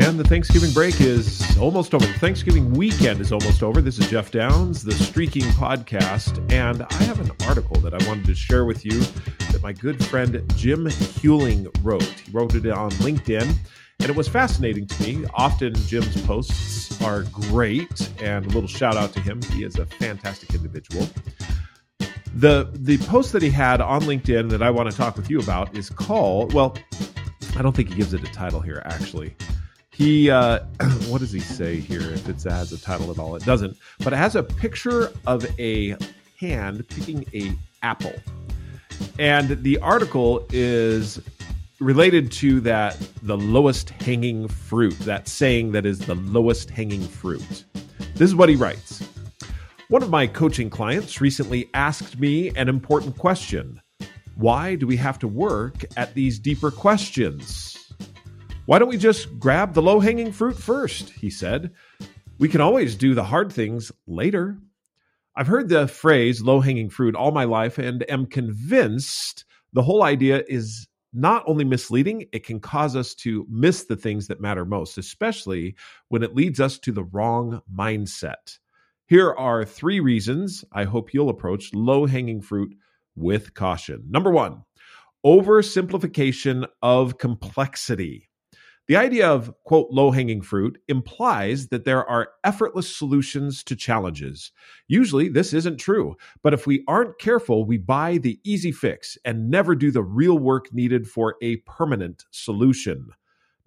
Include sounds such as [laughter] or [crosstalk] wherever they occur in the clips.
And the Thanksgiving break is almost over. The Thanksgiving weekend is almost over. This is Jeff Downs, the Streaking Podcast, and I have an article that I wanted to share with you that my good friend Jim Huling wrote. He wrote it on LinkedIn, and it was fascinating to me. Often Jim's posts are great, and a little shout out to him. He is a fantastic individual. The the post that he had on LinkedIn that I want to talk with you about is called well, I don't think he gives it a title here actually. He uh, [clears throat] what does he say here? If it has a title at all, it doesn't. But it has a picture of a hand picking a apple, and the article is related to that the lowest hanging fruit. That saying that is the lowest hanging fruit. This is what he writes. One of my coaching clients recently asked me an important question. Why do we have to work at these deeper questions? Why don't we just grab the low hanging fruit first? He said. We can always do the hard things later. I've heard the phrase low hanging fruit all my life and am convinced the whole idea is not only misleading, it can cause us to miss the things that matter most, especially when it leads us to the wrong mindset. Here are three reasons I hope you'll approach low hanging fruit with caution. Number one, oversimplification of complexity. The idea of, quote, low hanging fruit implies that there are effortless solutions to challenges. Usually, this isn't true, but if we aren't careful, we buy the easy fix and never do the real work needed for a permanent solution.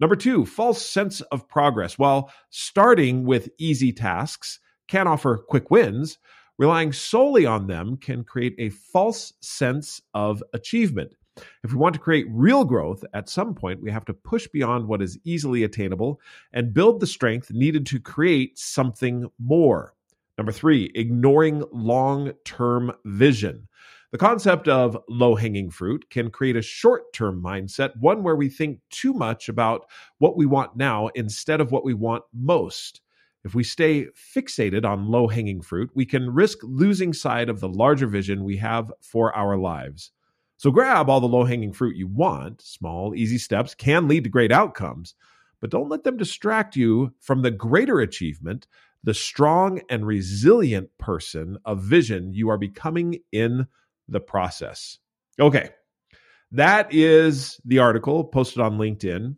Number two, false sense of progress. While starting with easy tasks can offer quick wins, relying solely on them can create a false sense of achievement. If we want to create real growth, at some point we have to push beyond what is easily attainable and build the strength needed to create something more. Number three, ignoring long term vision. The concept of low hanging fruit can create a short term mindset, one where we think too much about what we want now instead of what we want most. If we stay fixated on low hanging fruit, we can risk losing sight of the larger vision we have for our lives. So grab all the low hanging fruit you want. Small, easy steps can lead to great outcomes, but don't let them distract you from the greater achievement, the strong and resilient person of vision you are becoming in the process. Okay. That is the article posted on LinkedIn.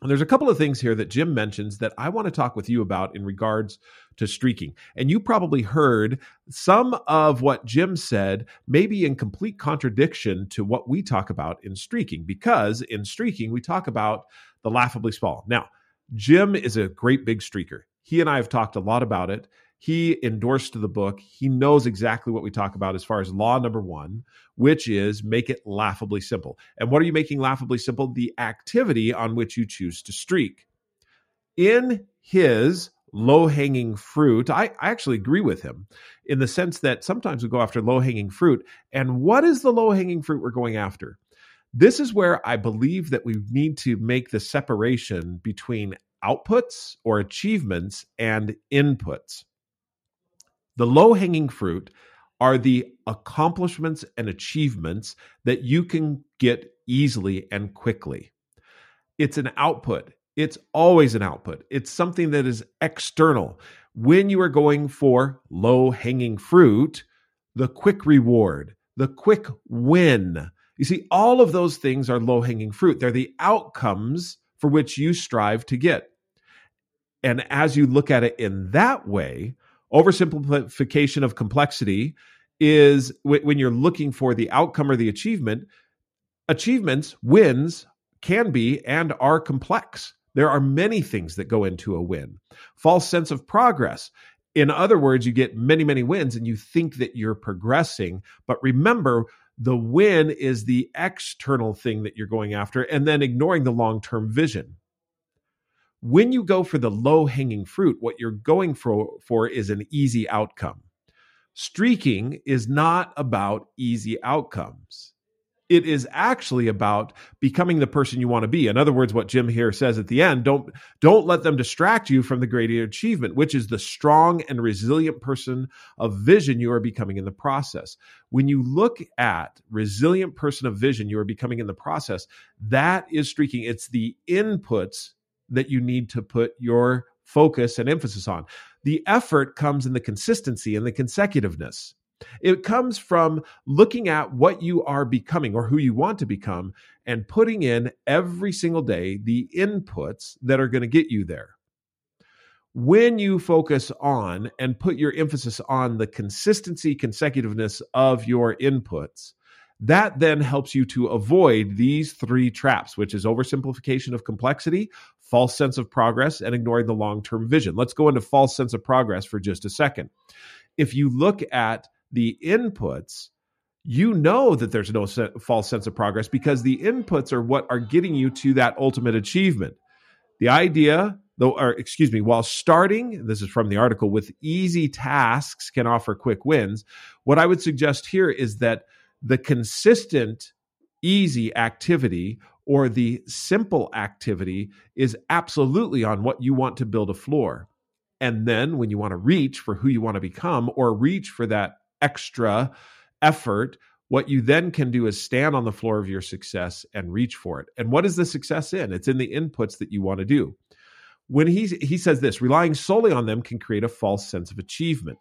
There's a couple of things here that Jim mentions that I want to talk with you about in regards to streaking. And you probably heard some of what Jim said, maybe in complete contradiction to what we talk about in streaking, because in streaking, we talk about the laughably small. Now, Jim is a great big streaker. He and I have talked a lot about it. He endorsed the book. He knows exactly what we talk about as far as law number one, which is make it laughably simple. And what are you making laughably simple? The activity on which you choose to streak. In his low hanging fruit, I, I actually agree with him in the sense that sometimes we go after low hanging fruit. And what is the low hanging fruit we're going after? This is where I believe that we need to make the separation between outputs or achievements and inputs. The low hanging fruit are the accomplishments and achievements that you can get easily and quickly. It's an output. It's always an output. It's something that is external. When you are going for low hanging fruit, the quick reward, the quick win. You see, all of those things are low hanging fruit. They're the outcomes for which you strive to get. And as you look at it in that way, oversimplification of complexity is when you're looking for the outcome or the achievement achievements wins can be and are complex. There are many things that go into a win. False sense of progress. In other words you get many many wins and you think that you're progressing but remember the win is the external thing that you're going after and then ignoring the long-term vision when you go for the low hanging fruit, what you're going for, for is an easy outcome. Streaking is not about easy outcomes. It is actually about becoming the person you want to be. In other words, what Jim here says at the end, don't don't let them distract you from the greater achievement, which is the strong and resilient person of vision you are becoming in the process. When you look at resilient person of vision you are becoming in the process, that is streaking. It's the inputs that you need to put your focus and emphasis on. The effort comes in the consistency and the consecutiveness. It comes from looking at what you are becoming or who you want to become and putting in every single day the inputs that are going to get you there. When you focus on and put your emphasis on the consistency, consecutiveness of your inputs, that then helps you to avoid these three traps, which is oversimplification of complexity, false sense of progress, and ignoring the long term vision. Let's go into false sense of progress for just a second. If you look at the inputs, you know that there's no false sense of progress because the inputs are what are getting you to that ultimate achievement. The idea, though, or excuse me, while starting, this is from the article, with easy tasks can offer quick wins. What I would suggest here is that the consistent, easy activity or the simple activity is absolutely on what you want to build a floor. And then when you want to reach for who you want to become or reach for that extra effort, what you then can do is stand on the floor of your success and reach for it. And what is the success in? It's in the inputs that you want to do. When he, he says this, relying solely on them can create a false sense of achievement.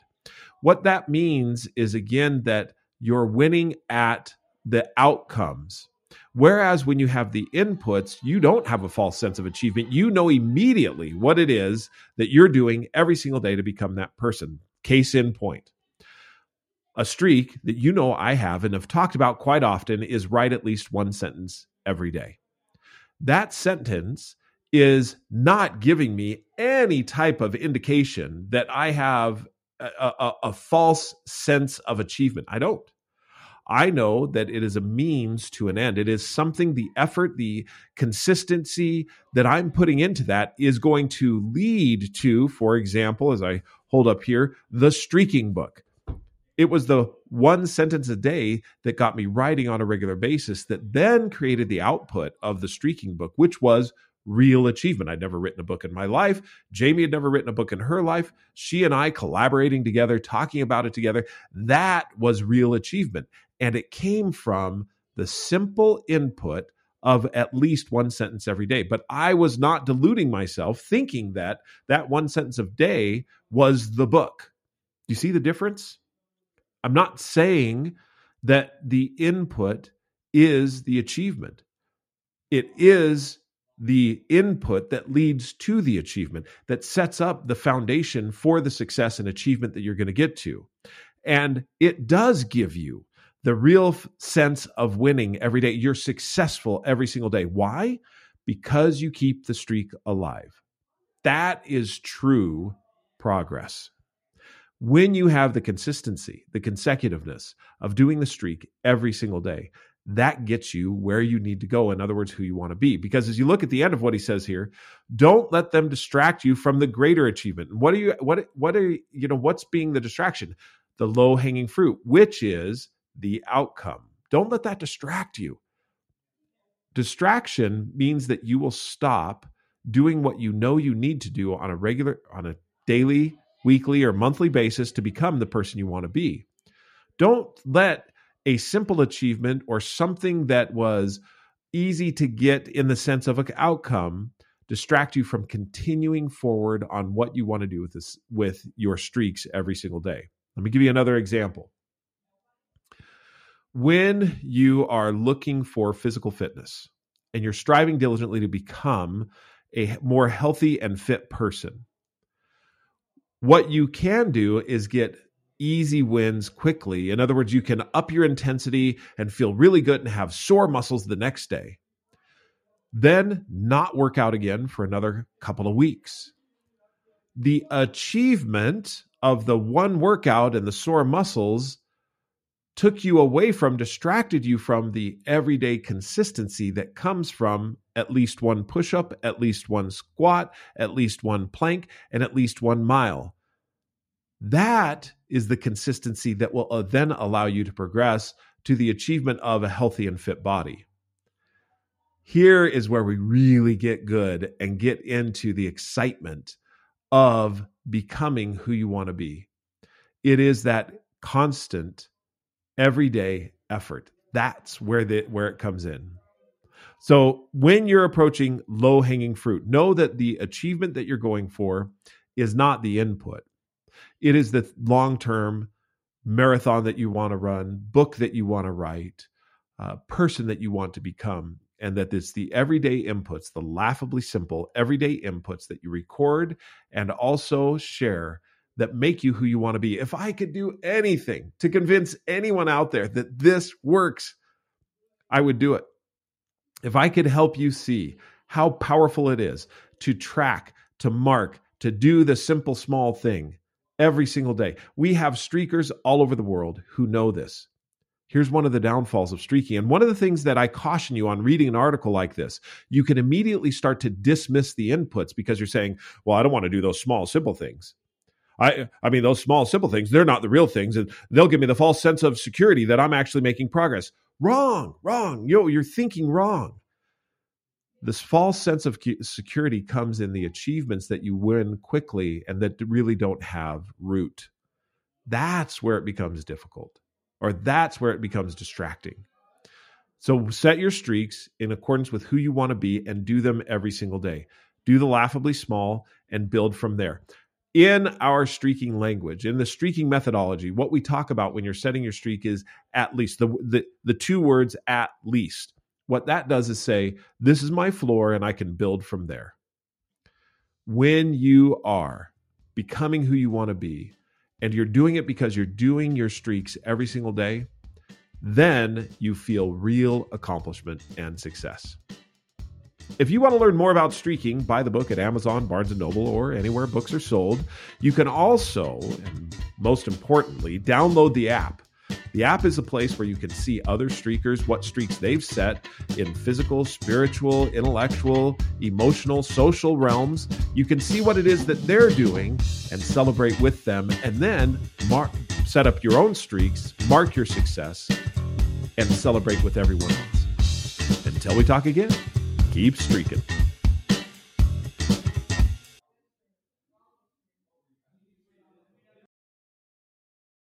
What that means is, again, that you're winning at the outcomes. Whereas when you have the inputs, you don't have a false sense of achievement. You know immediately what it is that you're doing every single day to become that person. Case in point. A streak that you know I have and have talked about quite often is write at least one sentence every day. That sentence is not giving me any type of indication that I have a, a, a false sense of achievement. I don't. I know that it is a means to an end. It is something, the effort, the consistency that I'm putting into that is going to lead to, for example, as I hold up here, the streaking book. It was the one sentence a day that got me writing on a regular basis that then created the output of the streaking book, which was real achievement. I'd never written a book in my life. Jamie had never written a book in her life. She and I collaborating together, talking about it together, that was real achievement. And it came from the simple input of at least one sentence every day. But I was not deluding myself thinking that that one sentence of day was the book. Do you see the difference? I'm not saying that the input is the achievement. It is the input that leads to the achievement, that sets up the foundation for the success and achievement that you're going to get to. And it does give you the real sense of winning every day. You're successful every single day. Why? Because you keep the streak alive. That is true progress. When you have the consistency, the consecutiveness of doing the streak every single day, that gets you where you need to go. In other words, who you want to be. Because as you look at the end of what he says here, don't let them distract you from the greater achievement. What are you, what, what are, you know, what's being the distraction? The low hanging fruit, which is the outcome. Don't let that distract you. Distraction means that you will stop doing what you know you need to do on a regular, on a daily, weekly, or monthly basis to become the person you want to be. Don't let a simple achievement or something that was easy to get in the sense of an outcome distract you from continuing forward on what you want to do with this with your streaks every single day. Let me give you another example. When you are looking for physical fitness and you're striving diligently to become a more healthy and fit person, what you can do is get easy wins quickly. In other words, you can up your intensity and feel really good and have sore muscles the next day. Then not work out again for another couple of weeks. The achievement of the one workout and the sore muscles took you away from, distracted you from the everyday consistency that comes from at least one push up, at least one squat, at least one plank, and at least one mile. That is the consistency that will uh, then allow you to progress to the achievement of a healthy and fit body. Here is where we really get good and get into the excitement of becoming who you want to be. It is that constant, everyday effort. That's where the where it comes in. So when you're approaching low hanging fruit, know that the achievement that you're going for is not the input. It is the long term marathon that you want to run, book that you want to write, uh, person that you want to become. And that it's the everyday inputs, the laughably simple everyday inputs that you record and also share that make you who you want to be. If I could do anything to convince anyone out there that this works, I would do it. If I could help you see how powerful it is to track, to mark, to do the simple small thing every single day. We have streakers all over the world who know this. Here's one of the downfalls of streaking. And one of the things that I caution you on reading an article like this, you can immediately start to dismiss the inputs because you're saying, well, I don't want to do those small, simple things. I, I mean, those small, simple things, they're not the real things. And they'll give me the false sense of security that I'm actually making progress. Wrong, wrong. Yo, you're thinking wrong. This false sense of security comes in the achievements that you win quickly and that really don't have root. That's where it becomes difficult, or that's where it becomes distracting. So set your streaks in accordance with who you want to be and do them every single day. Do the laughably small and build from there in our streaking language, in the streaking methodology, what we talk about when you're setting your streak is at least the, the, the two words at least. What that does is say, this is my floor and I can build from there. When you are becoming who you want to be, and you're doing it because you're doing your streaks every single day, then you feel real accomplishment and success. If you want to learn more about streaking, buy the book at Amazon, Barnes & Noble, or anywhere books are sold. You can also, and most importantly, download the app. The app is a place where you can see other streakers, what streaks they've set in physical, spiritual, intellectual, emotional, social realms. You can see what it is that they're doing and celebrate with them, and then mark, set up your own streaks, mark your success, and celebrate with everyone else. Until we talk again keep streaking.